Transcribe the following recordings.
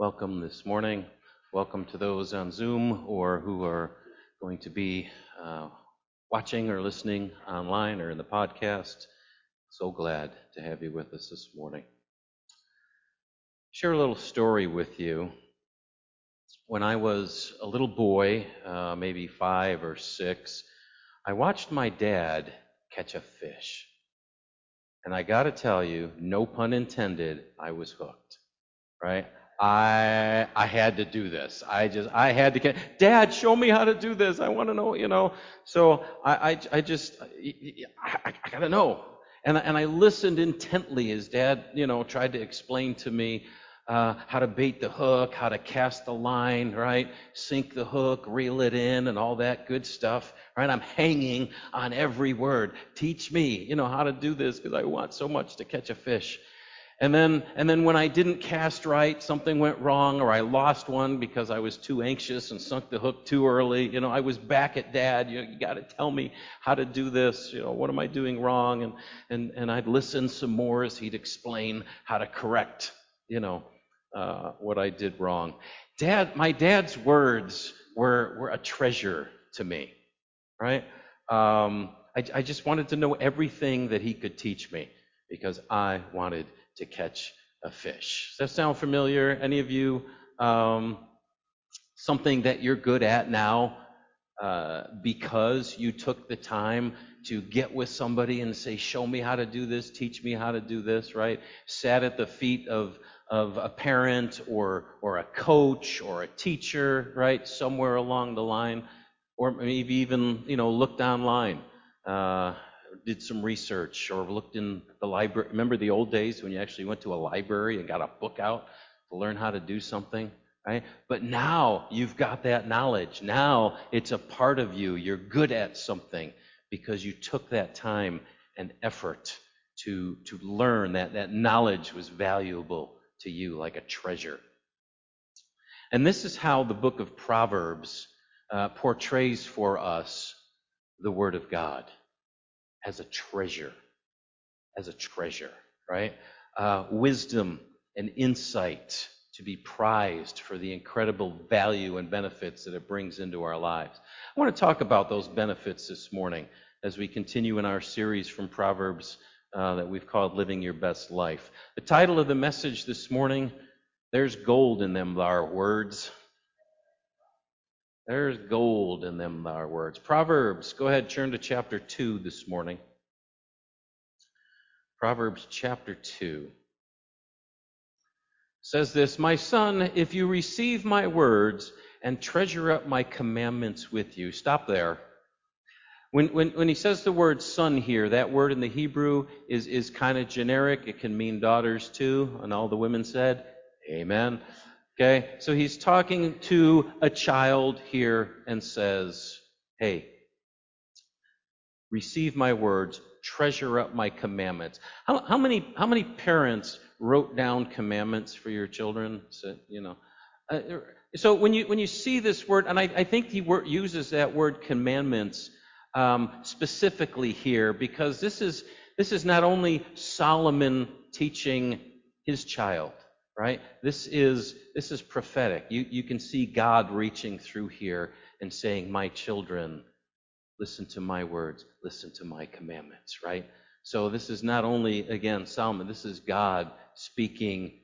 welcome this morning. Welcome to those on Zoom or who are going to be uh, watching or listening online or in the podcast. So glad to have you with us this morning. Share a little story with you. When I was a little boy, uh, maybe five or six, I watched my dad catch a fish. And I got to tell you, no pun intended, I was hooked. Right? I I had to do this. I just I had to get Dad, show me how to do this. I want to know, you know. So I I, I just I, I got to know. And and I listened intently as Dad, you know, tried to explain to me uh, how to bait the hook, how to cast the line, right? Sink the hook, reel it in, and all that good stuff, right? I'm hanging on every word. Teach me, you know, how to do this because I want so much to catch a fish. And then, and then when I didn't cast right, something went wrong, or I lost one because I was too anxious and sunk the hook too early. You know, I was back at dad. You, know, you got to tell me how to do this. You know, what am I doing wrong? And, and, and I'd listen some more as he'd explain how to correct, you know, uh, what I did wrong. Dad, my dad's words were, were a treasure to me, right? Um, I, I just wanted to know everything that he could teach me because I wanted to catch a fish. Does that sound familiar? Any of you? Um, something that you're good at now uh, because you took the time to get with somebody and say, Show me how to do this, teach me how to do this, right? Sat at the feet of, of a parent or, or a coach or a teacher, right? Somewhere along the line. Or maybe even, you know, looked online. Uh, did some research or looked in the library. Remember the old days when you actually went to a library and got a book out to learn how to do something? Right? But now you've got that knowledge. Now it's a part of you. You're good at something because you took that time and effort to, to learn that that knowledge was valuable to you like a treasure. And this is how the book of Proverbs uh, portrays for us the Word of God as a treasure, as a treasure, right? Uh, wisdom and insight to be prized for the incredible value and benefits that it brings into our lives. I want to talk about those benefits this morning as we continue in our series from Proverbs uh, that we've called Living Your Best Life. The title of the message this morning, There's Gold in Them Thar Words. There's gold in them thar words. Proverbs, go ahead, turn to chapter 2 this morning. Proverbs chapter 2 says this My son, if you receive my words and treasure up my commandments with you. Stop there. When, when, when he says the word son here, that word in the Hebrew is, is kind of generic. It can mean daughters too. And all the women said, Amen. Okay, so he's talking to a child here and says, Hey, receive my words, treasure up my commandments. How, how, many, how many parents wrote down commandments for your children? So, you know, uh, so when you, when you see this word, and I, I think he word, uses that word commandments um, specifically here because this is, this is not only Solomon teaching his child, right? This is this is prophetic. You you can see God reaching through here and saying, "My children, listen to my words, listen to my commandments," right? So this is not only again Solomon, this is God speaking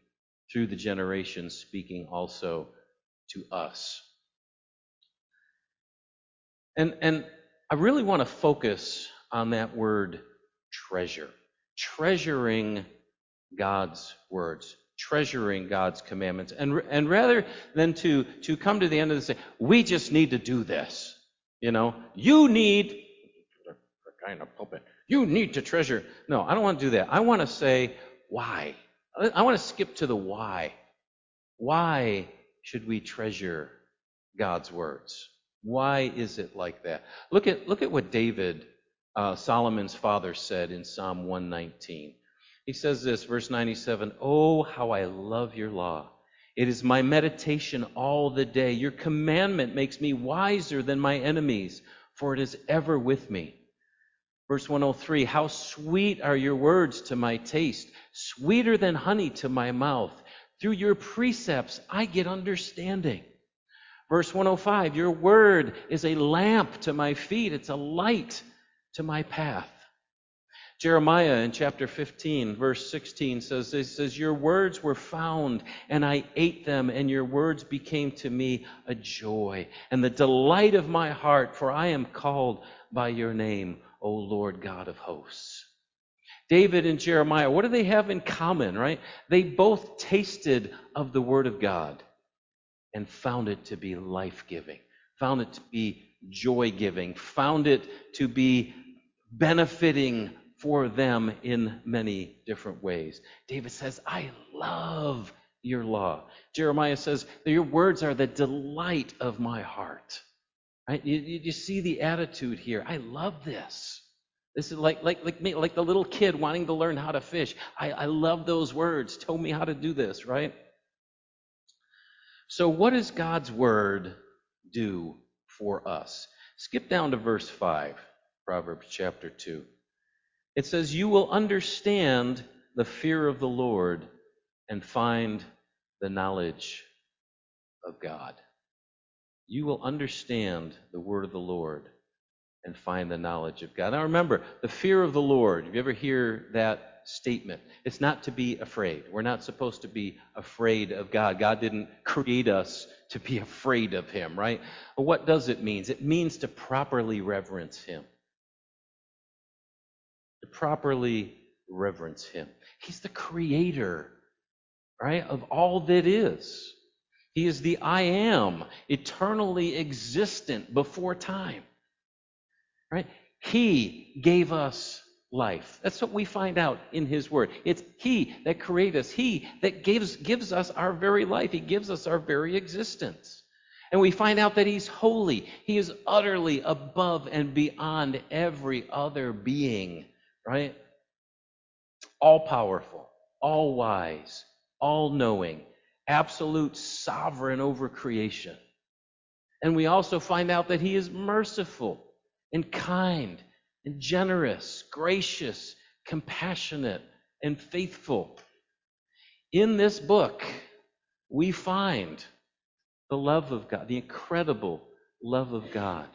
through the generations, speaking also to us. And and I really want to focus on that word treasure. Treasuring God's words treasuring God's commandments. And, and rather than to, to come to the end of the say, we just need to do this. You know, you need, kind of pulpit, you need to treasure. No, I don't want to do that. I want to say, why? I want to skip to the why. Why should we treasure God's words? Why is it like that? Look at, look at what David, uh, Solomon's father, said in Psalm 119. He says this, verse 97 Oh, how I love your law. It is my meditation all the day. Your commandment makes me wiser than my enemies, for it is ever with me. Verse 103 How sweet are your words to my taste, sweeter than honey to my mouth. Through your precepts, I get understanding. Verse 105 Your word is a lamp to my feet, it's a light to my path. Jeremiah in chapter 15, verse 16 says, it says, Your words were found, and I ate them, and your words became to me a joy and the delight of my heart, for I am called by your name, O Lord God of hosts. David and Jeremiah, what do they have in common, right? They both tasted of the Word of God and found it to be life giving, found it to be joy giving, found it to be benefiting for them in many different ways. David says, I love your law. Jeremiah says, Your words are the delight of my heart. Right? You, you see the attitude here. I love this. This is like, like, like me, like the little kid wanting to learn how to fish. I, I love those words. Tell me how to do this, right? So, what does God's word do for us? Skip down to verse 5, Proverbs chapter 2. It says, You will understand the fear of the Lord and find the knowledge of God. You will understand the word of the Lord and find the knowledge of God. Now remember, the fear of the Lord, if you ever hear that statement, it's not to be afraid. We're not supposed to be afraid of God. God didn't create us to be afraid of Him, right? what does it mean? It means to properly reverence Him to properly reverence him. He's the creator, right, of all that is. He is the I am, eternally existent before time. Right? He gave us life. That's what we find out in his word. It's he that created us. He that gives gives us our very life. He gives us our very existence. And we find out that he's holy. He is utterly above and beyond every other being right? All powerful, all wise, all knowing, absolute sovereign over creation. And we also find out that he is merciful and kind and generous, gracious, compassionate, and faithful. In this book, we find the love of God, the incredible love of God,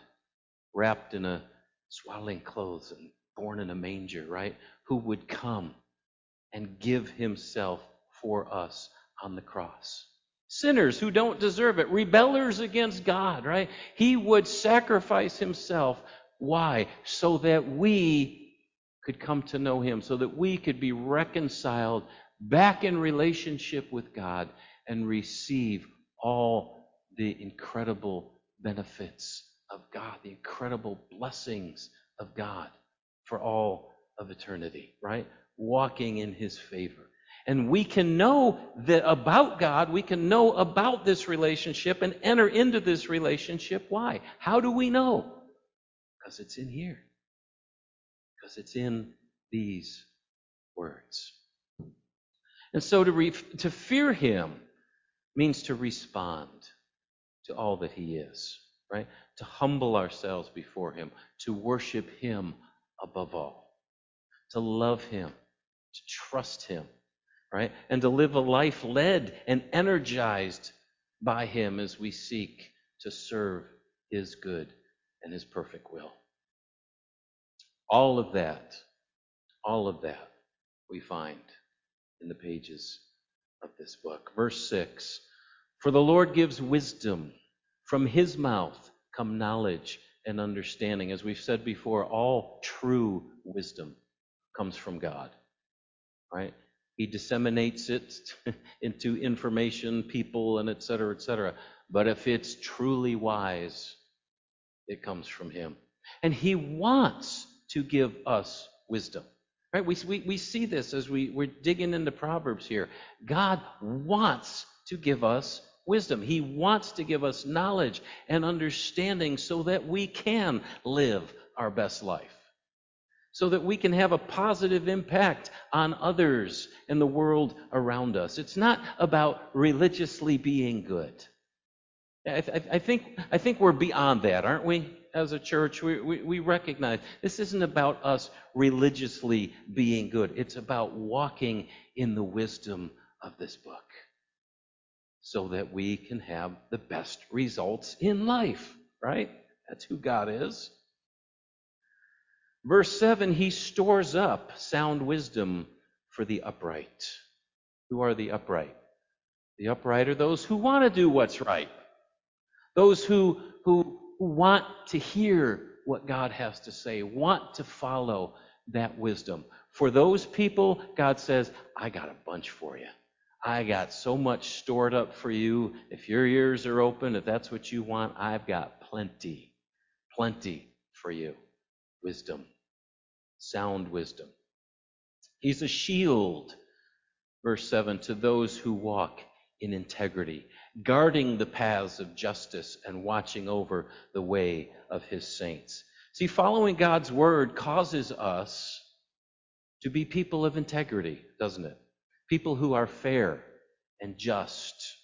wrapped in a swaddling clothes and born in a manger, right? Who would come and give himself for us on the cross. Sinners who don't deserve it, rebellers against God, right? He would sacrifice himself. Why? So that we could come to know him, so that we could be reconciled back in relationship with God and receive all the incredible benefits of God, the incredible blessings of God for all of eternity, right? Walking in his favor. And we can know that about God, we can know about this relationship and enter into this relationship. Why? How do we know? Because it's in here. Because it's in these words. And so to, re- to fear him means to respond to all that he is, right? To humble ourselves before him, to worship him above all, to love Him, to trust Him, right? And to live a life led and energized by Him as we seek to serve His good and His perfect will. All of that, all of that we find in the pages of this book. Verse 6 For the Lord gives wisdom, from His mouth come knowledge and understanding. As we've said before, all true wisdom comes from God, right? He disseminates it into information, people, and et cetera, et cetera. But if it's truly wise, it comes from Him. And He wants to give us wisdom. Right? We, we, we see this as we, we're digging into Proverbs here. God wants to give us wisdom. He wants to give us knowledge and understanding so that we can live our best life, so that we can have a positive impact on others in the world around us. It's not about religiously being good. I, th- I think, I think we're beyond that, aren't we? As a church, we, we, we recognize this isn't about us religiously being good. It's about walking in the wisdom of this book so that we can have the best results in life, right? That's who God is. Verse 7 He stores up sound wisdom for the upright. Who are the upright? The upright are those who want to do what's right, those who, who, who want to hear what God has to say, want to follow that wisdom. For those people, God says, I got a bunch for you. I got so much stored up for you. If your ears are open, if that's what you want, I've got plenty, plenty for you. Wisdom, sound wisdom. He's a shield, verse 7, to those who walk in integrity, guarding the paths of justice and watching over the way of his saints. See, following God's word causes us to be people of integrity, doesn't it? People who are fair and just.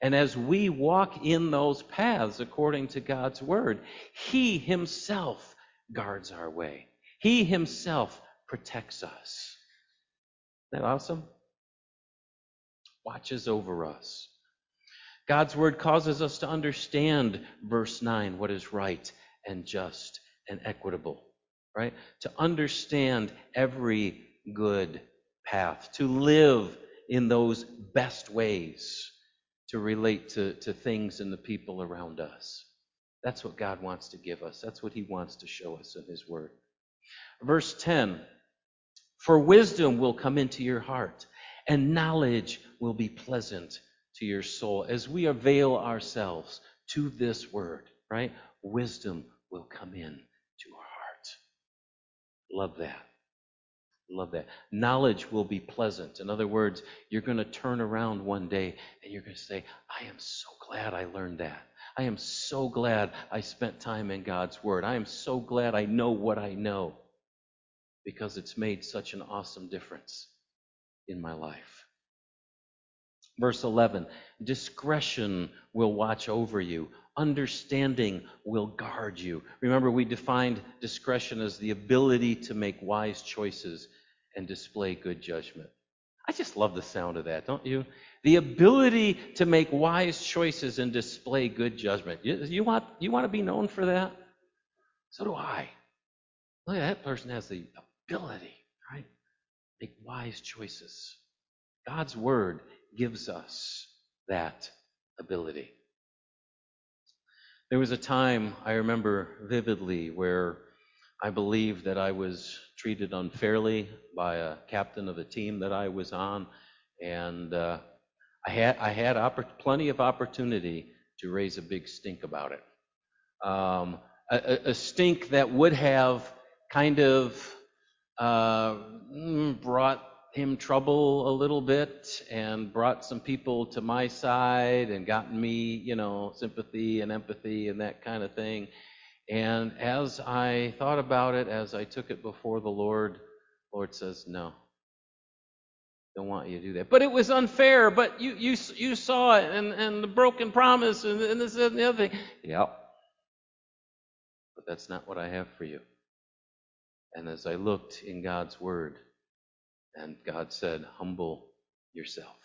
And as we walk in those paths according to God's word, He Himself guards our way. He Himself protects us. Isn't that awesome? Watches over us. God's word causes us to understand, verse 9, what is right and just and equitable, right? To understand every good path, to live in those best ways to relate to, to things and the people around us. That's what God wants to give us. That's what He wants to show us in His Word. Verse 10 For wisdom will come into your heart, and knowledge will be pleasant to your soul. As we avail ourselves to this Word, right? Wisdom will come in to our heart. Love that. Love that. Knowledge will be pleasant. In other words, you're going to turn around one day and you're going to say, I am so glad I learned that. I am so glad I spent time in God's Word. I am so glad I know what I know because it's made such an awesome difference in my life. Verse 11 Discretion will watch over you, understanding will guard you. Remember, we defined discretion as the ability to make wise choices and display good judgment. I just love the sound of that, don't you? The ability to make wise choices and display good judgment. You, you, want, you want to be known for that? So do I. Look at that person has the ability, right? Make wise choices. God's word gives us that ability. There was a time I remember vividly where I believe that I was treated unfairly by a captain of a team that I was on, and uh, I had I had oppor- plenty of opportunity to raise a big stink about it. Um, a, a, stink that would have kind of uh, mm, brought him trouble a little bit and brought some people to my side and gotten me, you know, sympathy and empathy and that kind of thing. And as I thought about it, as I took it before the Lord, Lord says, no. Don't want you to do that. But it was unfair, but you you you saw it and, and the broken promise and, and this and the other thing. Yeah. But that's not what I have for you. And as I looked in God's word, and God said, Humble yourself.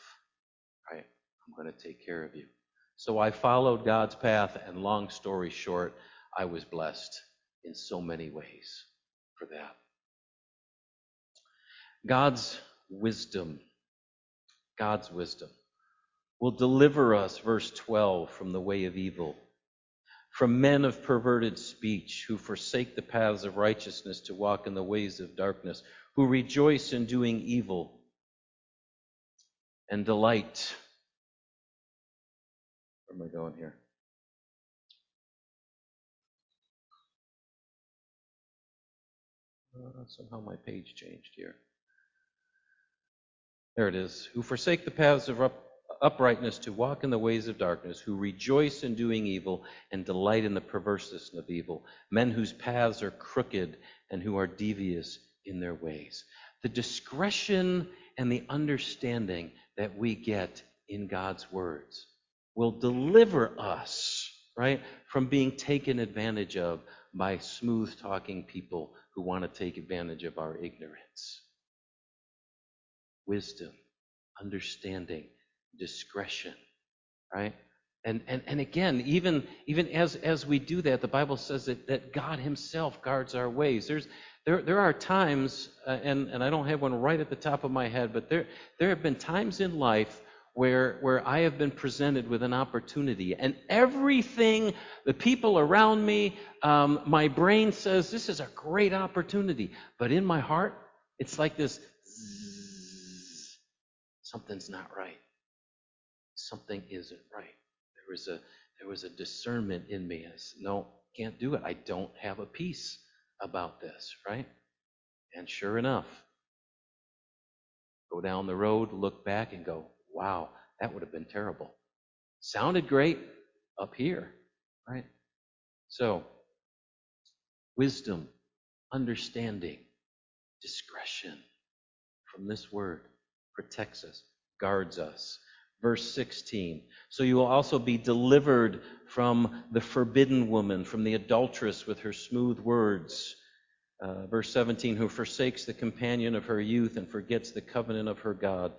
Right? I'm going to take care of you. So I followed God's path, and long story short, I was blessed in so many ways for that. God's wisdom, God's wisdom will deliver us, verse 12, from the way of evil, from men of perverted speech who forsake the paths of righteousness to walk in the ways of darkness, who rejoice in doing evil and delight. Where am I going here? Uh, somehow my page changed here. There it is. Who forsake the paths of up, uprightness to walk in the ways of darkness, who rejoice in doing evil and delight in the perverseness of evil. Men whose paths are crooked and who are devious in their ways. The discretion and the understanding that we get in God's words will deliver us, right, from being taken advantage of by smooth talking people who want to take advantage of our ignorance. Wisdom, understanding, discretion right? And, and, and again, even, even as, as we do that, the Bible says that, that God Himself guards our ways. There's, there, there are times, uh, and, and I don't have one right at the top of my head, but there, there have been times in life where, where I have been presented with an opportunity, and everything, the people around me, um, my brain says, This is a great opportunity. But in my heart, it's like this zzz, something's not right. Something isn't right. There was a there was a discernment in me. Said, no, can't do it. I don't have a peace about this, right? And sure enough, go down the road, look back, and go, wow, that would have been terrible. Sounded great up here, right? So, wisdom, understanding, discretion from this word protects us, guards us. Verse 16. So you will also be delivered from the forbidden woman, from the adulteress with her smooth words. Uh, verse 17, who forsakes the companion of her youth and forgets the covenant of her God.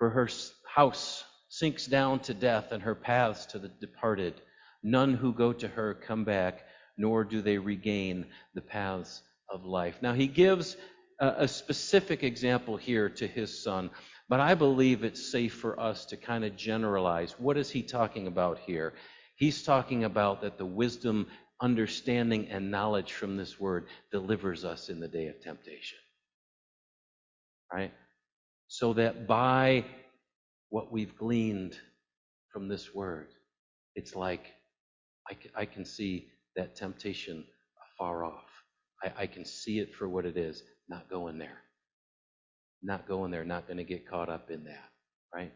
For her house sinks down to death and her paths to the departed. None who go to her come back, nor do they regain the paths of life. Now he gives a, a specific example here to his son. But I believe it's safe for us to kind of generalize. What is he talking about here? He's talking about that the wisdom, understanding, and knowledge from this word delivers us in the day of temptation. Right? So that by what we've gleaned from this word, it's like I, can see that temptation far off. I, I can see it for what it is, not going there not going there, not going to get caught up in that, right?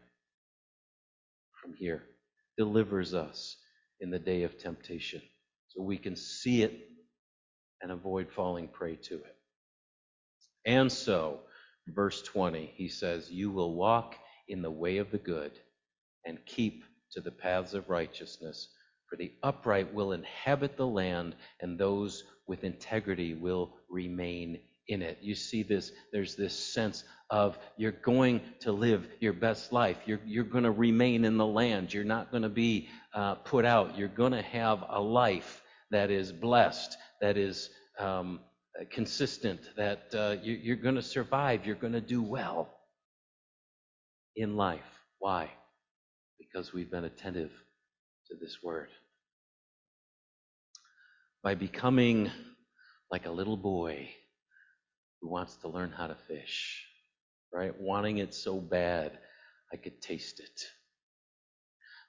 From here, delivers us in the day of temptation so we can see it and avoid falling prey to it. And so, verse 20, he says, You will walk in the way of the good and keep to the paths of righteousness, for the upright will inhabit the land, and those with integrity will remain in it. You see this, there's this sense of you're going to live your best life. You're, you're going to remain in the land. You're not going to be uh, put out. You're going to have a life that is blessed, that is um, consistent, that uh, you, you're going to survive. You're going to do well in life. Why? Because we've been attentive to this word. By becoming like a little boy who wants to learn how to fish right? Wanting it so bad, I could taste it.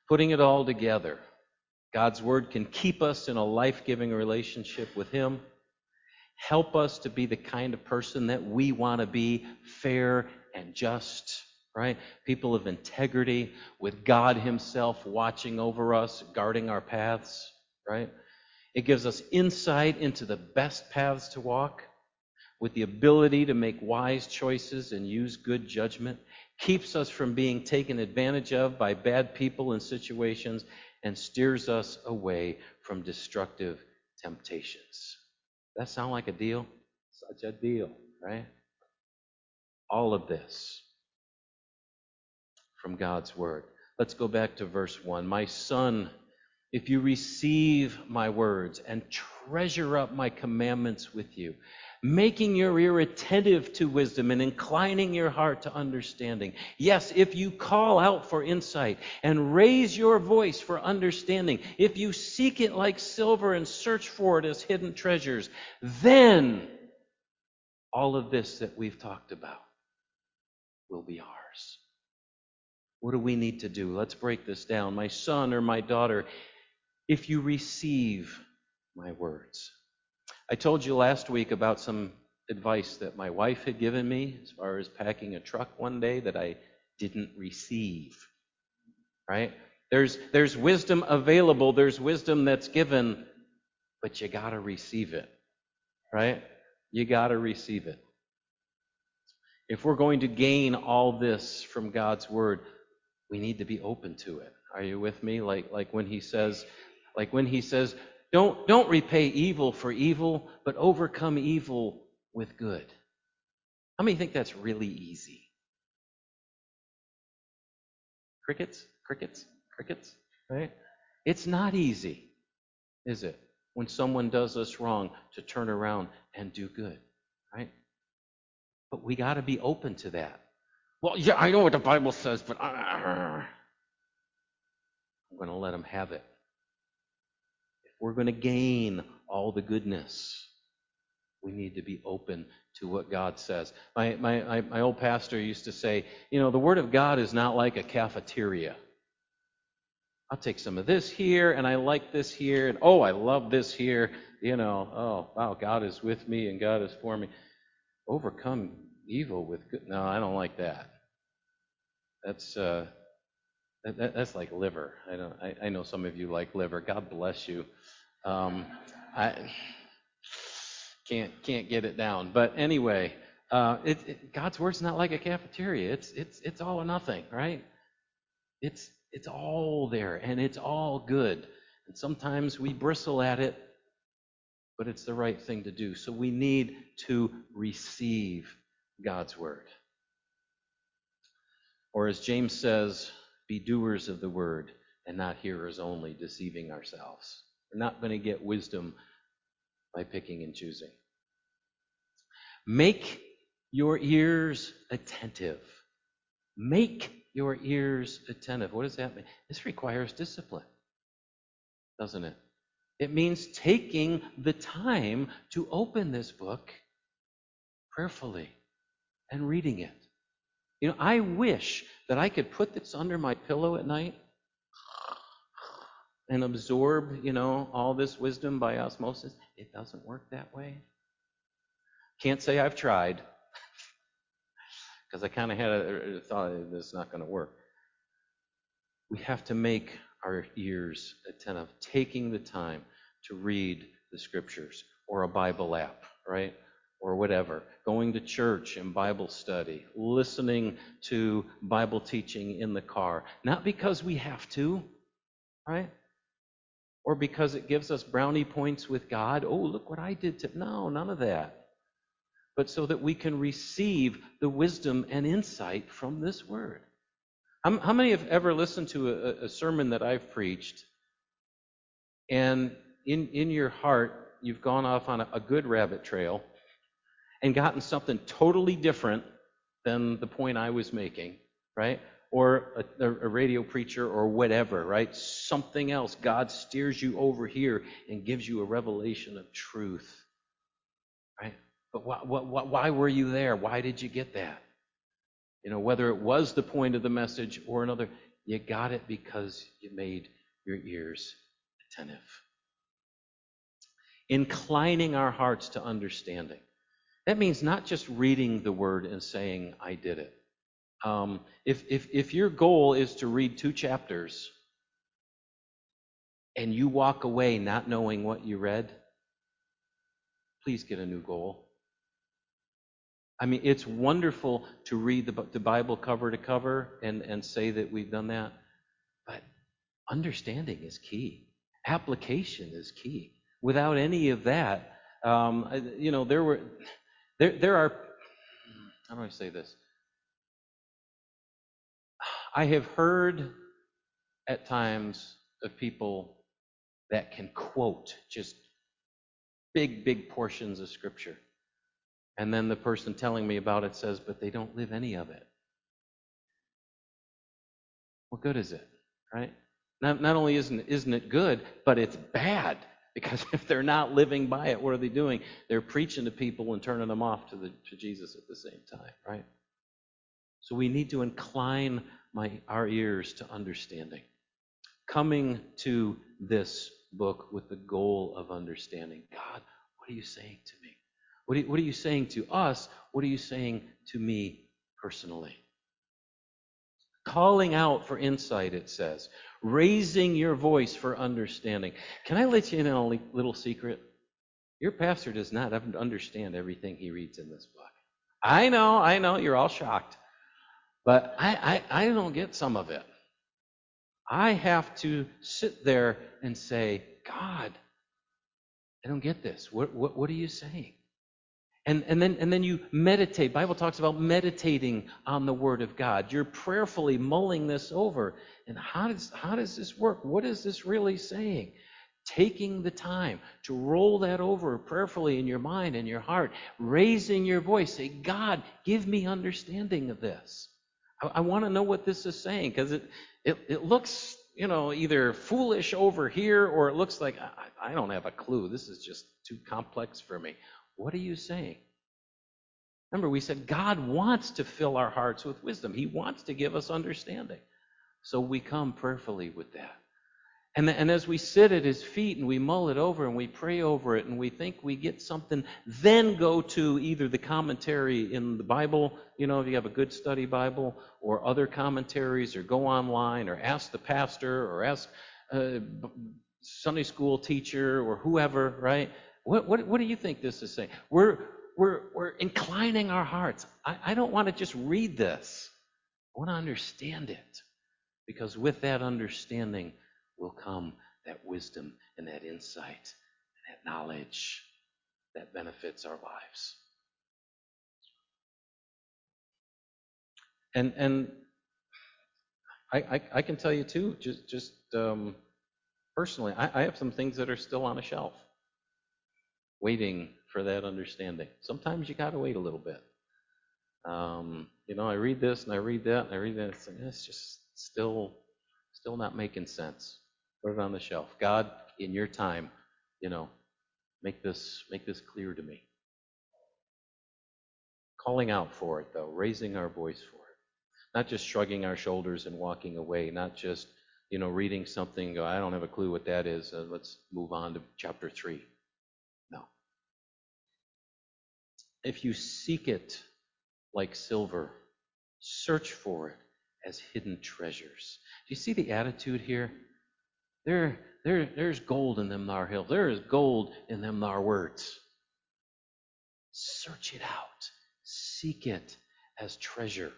Putting it all together, God's Word can keep us in a life giving relationship with Him, help us to be the kind of person that we want to be fair and just, right? People of integrity, with God Himself watching over us, guarding our paths, right? It gives us insight into the best paths to walk with the ability to make wise choices and use good judgment, keeps us from being taken advantage of by bad people and situations, and steers us away from destructive temptations. That sound like a deal? Such a deal, right? All of this from God's word. Let's go back to verse 1. My son, if you receive my words and treasure up my commandments with you, making your ear attentive to wisdom and inclining your heart to understanding. Yes, if you call out for insight and raise your voice for understanding, if you seek it like silver and search for it as hidden treasures, then all of this that we've talked about will be ours. What do we need to do? Let's break this down. My son or my daughter, if you receive my words, I told you last week about some advice that my wife had given me as far as packing a truck one day that I didn't receive. Right? There's, there's wisdom available, there's wisdom that's given, but you got to receive it. Right? You got to receive it. If we're going to gain all this from God's word, we need to be open to it. Are you with me? Like like when he says like when he says don't, don't repay evil for evil, but overcome evil with good. How many think that's really easy? Crickets? Crickets? Crickets, right? It's not easy, is it? When someone does us wrong to turn around and do good, right? But we got to be open to that. Well, yeah, I know what the Bible says, but I'm going to let them have it. We're going to gain all the goodness, we need to be open to what God says. My, my, my old pastor used to say, you know, the Word of God is not like a cafeteria. I'll take some of this here, and I like this here, and oh, I love this here. You know, oh, wow, God is with me and God is for me. Overcome evil with good. No, I don't like that. That's uh, that, that's like liver. I don't. I, I know some of you like liver. God bless you. Um, I can't can't get it down. But anyway, uh, it, it, God's word's not like a cafeteria. It's it's it's all or nothing, right? It's it's all there and it's all good. And sometimes we bristle at it, but it's the right thing to do. So we need to receive God's word. Or as James says, be doers of the word and not hearers only, deceiving ourselves. We're not going to get wisdom by picking and choosing. Make your ears attentive. Make your ears attentive. What does that mean? This requires discipline, doesn't it? It means taking the time to open this book prayerfully and reading it. You know, I wish that I could put this under my pillow at night and absorb, you know, all this wisdom by osmosis. It doesn't work that way. Can't say I've tried because I kind of had a, thought this is not going to work. We have to make our ears attentive, taking the time to read the scriptures or a Bible app, right? Or whatever, going to church and Bible study, listening to Bible teaching in the car, not because we have to, right? Or because it gives us brownie points with God. Oh, look what I did to. No, none of that but so that we can receive the wisdom and insight from this word. How, many have ever listened to a, a, sermon that I've preached, and in, in your heart, you've gone off on a, a good rabbit trail and gotten something totally different than the point I was making, right? Or a, a, radio preacher or whatever, right? Something else. God steers you over here and gives you a revelation of truth, right? But why, why, why were you there? Why did you get that? You know, whether it was the point of the message or another, you got it because you made your ears attentive. Inclining our hearts to understanding. That means not just reading the word and saying, I did it. Um, if, if, if your goal is to read two chapters and you walk away not knowing what you read, please get a new goal. I mean, it's wonderful to read the, the Bible cover to cover and, and say that we've done that, but understanding is key. Application is key. Without any of that, um, you know, there were, there, there are, how do I say this? I have heard at times of people that can quote just big, big portions of Scripture. And then the person telling me about it says, but they don't live any of it. What good is it? Right? Not, not only isn't, isn't it good, but it's bad. Because if they're not living by it, what are they doing? They're preaching to people and turning them off to, the, to Jesus at the same time, right? So we need to incline my, our ears to understanding. Coming to this book with the goal of understanding. God, what are you saying to me? What are, you, what are you saying to us? What are you saying to me personally? Calling out for insight, it says. Raising your voice for understanding. Can I let you in on a little secret? Your pastor does not understand everything he reads in this book. I know, I know, you're all shocked. But I, I, I don't get some of it. I have to sit there and say, God, I don't get this. What, what, what are you saying? And, and, then, and then you meditate. Bible talks about meditating on the Word of God. You're prayerfully mulling this over. And how does, how does this work? What is this really saying? Taking the time to roll that over prayerfully in your mind and your heart, raising your voice, say, God, give me understanding of this. I, I want to know what this is saying because it, it, it looks, you know, either foolish over here or it looks like I, I don't have a clue. This is just too complex for me. What are you saying? Remember, we said God wants to fill our hearts with wisdom. He wants to give us understanding. So we come prayerfully with that. And, and as we sit at his feet and we mull it over and we pray over it and we think we get something, then go to either the commentary in the Bible, you know, if you have a good study Bible, or other commentaries, or go online, or ask the pastor, or ask uh, a Sunday school teacher, or whoever, right? What, what, what do you think this is saying? We're, we're, we're inclining our hearts. I, I don't want to just read this, I want to understand it. Because with that understanding will come that wisdom and that insight and that knowledge that benefits our lives. And and I, I, I can tell you too, just just um, personally, I, I have some things that are still on a shelf, waiting for that understanding. Sometimes you got to wait a little bit. Um, you know, I read this and I read that and I read that. Like, it's just still, still not making sense. Put it on the shelf. God, in your time, you know, make this make this clear to me. Calling out for it though, raising our voice for it. Not just shrugging our shoulders and walking away, not just, you know, reading something, go, I don't have a clue what that is. Uh, let's move on to chapter 3. No. If you seek it like silver, search for it as hidden treasures. Do you see the attitude here? There, there, there's gold in them thar hills. There is gold in them thar words. Search it out. Seek it as treasure.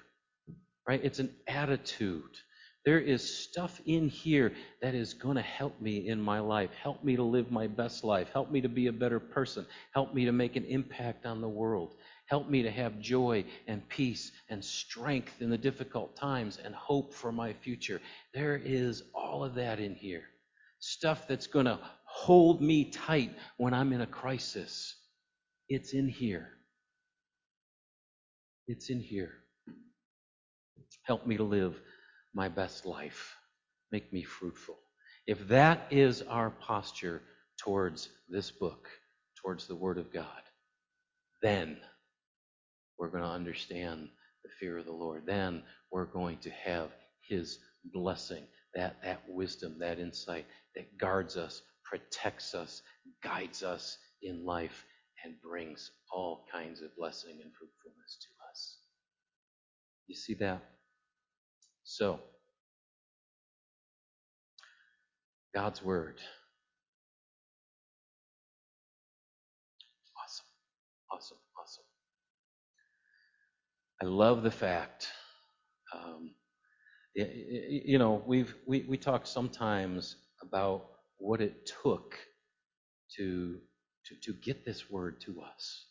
Right? It's an attitude. There is stuff in here that is going to help me in my life, help me to live my best life, help me to be a better person, help me to make an impact on the world, help me to have joy and peace and strength in the difficult times and hope for my future. There is all of that in here. Stuff that's going to hold me tight when I'm in a crisis. It's in here. It's in here. Help me to live my best life. Make me fruitful. If that is our posture towards this book, towards the Word of God, then we're going to understand the fear of the Lord. Then we're going to have His blessing, that, that wisdom, that insight that guards us, protects us, guides us in life, and brings all kinds of blessing and fruitfulness to us. You see that? So, God's Word. Awesome. Awesome. Awesome. I love the fact, um, you know, we've, we, we talk sometimes about what it took to, to, to get this word to us.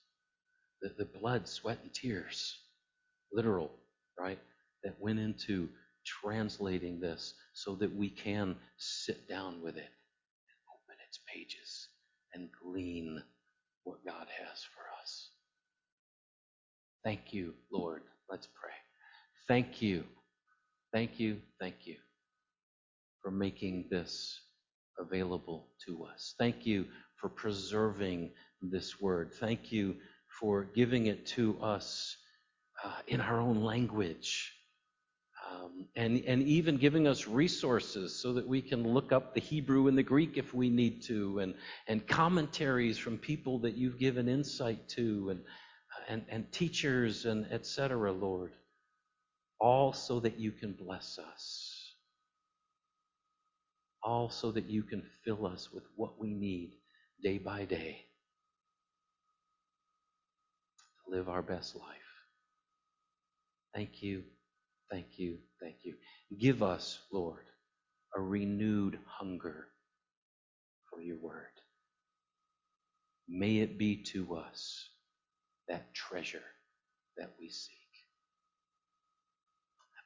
The, the blood, sweat, and tears, literal, right, that went into translating this so that we can sit down with it and open its pages and glean what God has for us. Thank you, Lord. Let's pray. Thank you. Thank you. Thank you for making this available to us. Thank you for preserving this word. Thank you for giving it to us uh, in our own language. Um, and, and even giving us resources so that we can look up the Hebrew and the Greek if we need to, and, and commentaries from people that you've given insight to, and, and, and teachers, and etc., Lord. All so that you can bless us. All so that you can fill us with what we need day by day to live our best life. Thank you, thank you, thank you. Give us, Lord, a renewed hunger for your word. May it be to us that treasure that we seek.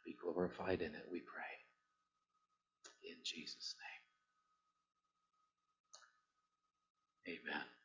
Be glorified in it, we pray. In Jesus' name. Amen.